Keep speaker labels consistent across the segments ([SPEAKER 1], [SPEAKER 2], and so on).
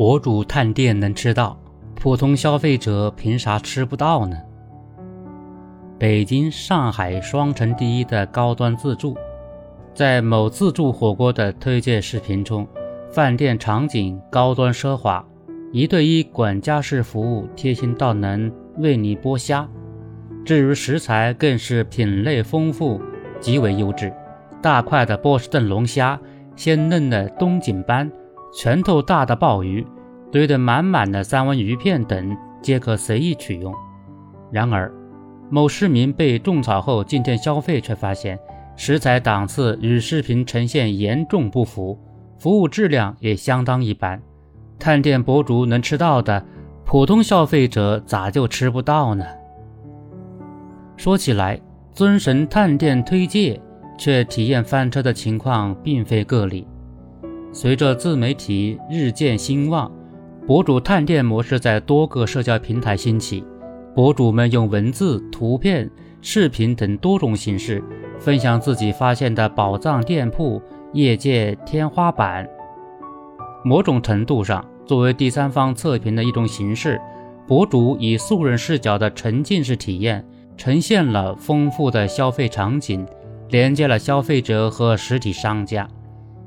[SPEAKER 1] 博主探店能吃到，普通消费者凭啥吃不到呢？北京、上海双城第一的高端自助，在某自助火锅的推荐视频中，饭店场景高端奢华，一对一管家式服务，贴心到能为你剥虾。至于食材，更是品类丰富，极为优质。大块的波士顿龙虾，鲜嫩的东锦斑。拳头大的鲍鱼，堆得满满的三文鱼片等，皆可随意取用。然而，某市民被种草后进店消费，却发现食材档次与视频呈现严重不符，服务质量也相当一般。探店博主能吃到的，普通消费者咋就吃不到呢？说起来，尊神探店推介，却体验翻车的情况并非个例。随着自媒体日渐兴旺，博主探店模式在多个社交平台兴起。博主们用文字、图片、视频等多种形式分享自己发现的宝藏店铺、业界天花板。某种程度上，作为第三方测评的一种形式，博主以素人视角的沉浸式体验，呈现了丰富的消费场景，连接了消费者和实体商家。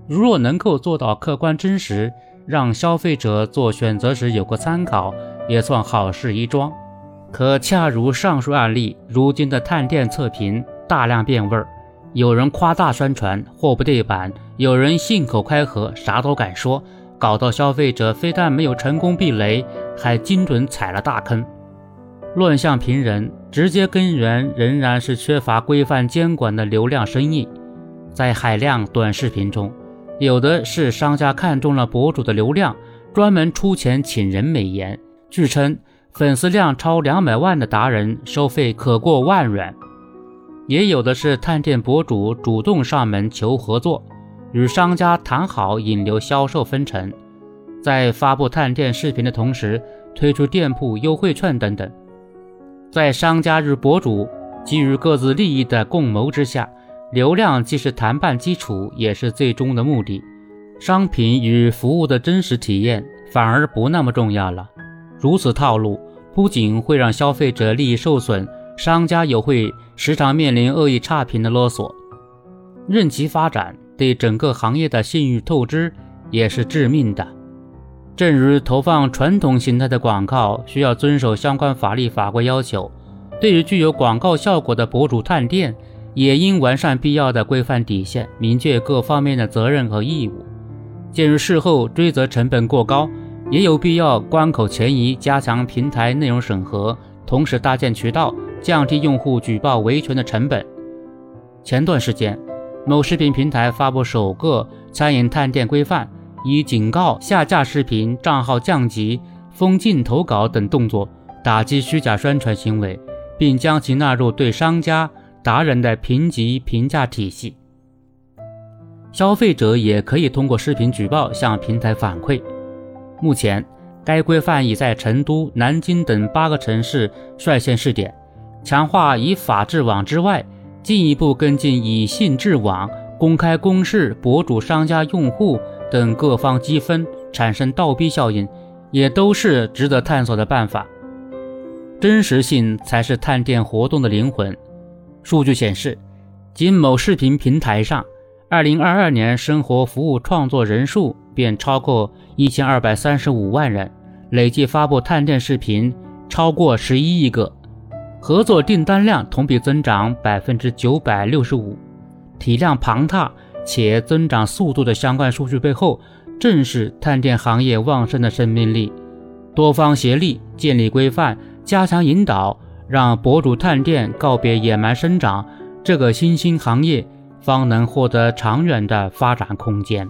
[SPEAKER 1] 如若能够做到客观真实，让消费者做选择时有个参考，也算好事一桩。可恰如上述案例，如今的探店测评大量变味儿，有人夸大宣传，货不对版；有人信口开河，啥都敢说，搞到消费者非但没有成功避雷，还精准踩了大坑。乱象频仍，直接根源仍然是缺乏规范监管的流量生意。在海量短视频中，有的是商家看中了博主的流量，专门出钱请人美颜。据称，粉丝量超两百万的达人收费可过万元。也有的是探店博主主动上门求合作，与商家谈好引流、销售分成，在发布探店视频的同时推出店铺优惠券等等。在商家与博主基于各自利益的共谋之下。流量既是谈判基础，也是最终的目的。商品与服务的真实体验反而不那么重要了。如此套路不仅会让消费者利益受损，商家也会时常面临恶意差评的勒索。任其发展，对整个行业的信誉透支也是致命的。正如投放传统形态的广告需要遵守相关法律法规要求，对于具有广告效果的博主探店。也应完善必要的规范底线，明确各方面的责任和义务。鉴于事后追责成本过高，也有必要关口前移，加强平台内容审核，同时搭建渠道，降低用户举报维权的成本。前段时间，某视频平台发布首个餐饮探店规范，以警告、下架视频、账号降级、封禁投稿等动作，打击虚假宣传行为，并将其纳入对商家。达人的评级评价体系，消费者也可以通过视频举报向平台反馈。目前，该规范已在成都、南京等八个城市率先试点，强化以法治网之外，进一步跟进以信治网，公开公示博主、商家、用户等各方积分，产生倒逼效应，也都是值得探索的办法。真实性才是探店活动的灵魂。数据显示，仅某视频平台上，2022年生活服务创作人数便超过1235万人，累计发布探店视频超过11亿个，合作订单量同比增长965%。体量庞大且增长速度的相关数据背后，正是探店行业旺盛的生命力。多方协力，建立规范，加强引导。让博主探店告别野蛮生长，这个新兴行业方能获得长远的发展空间。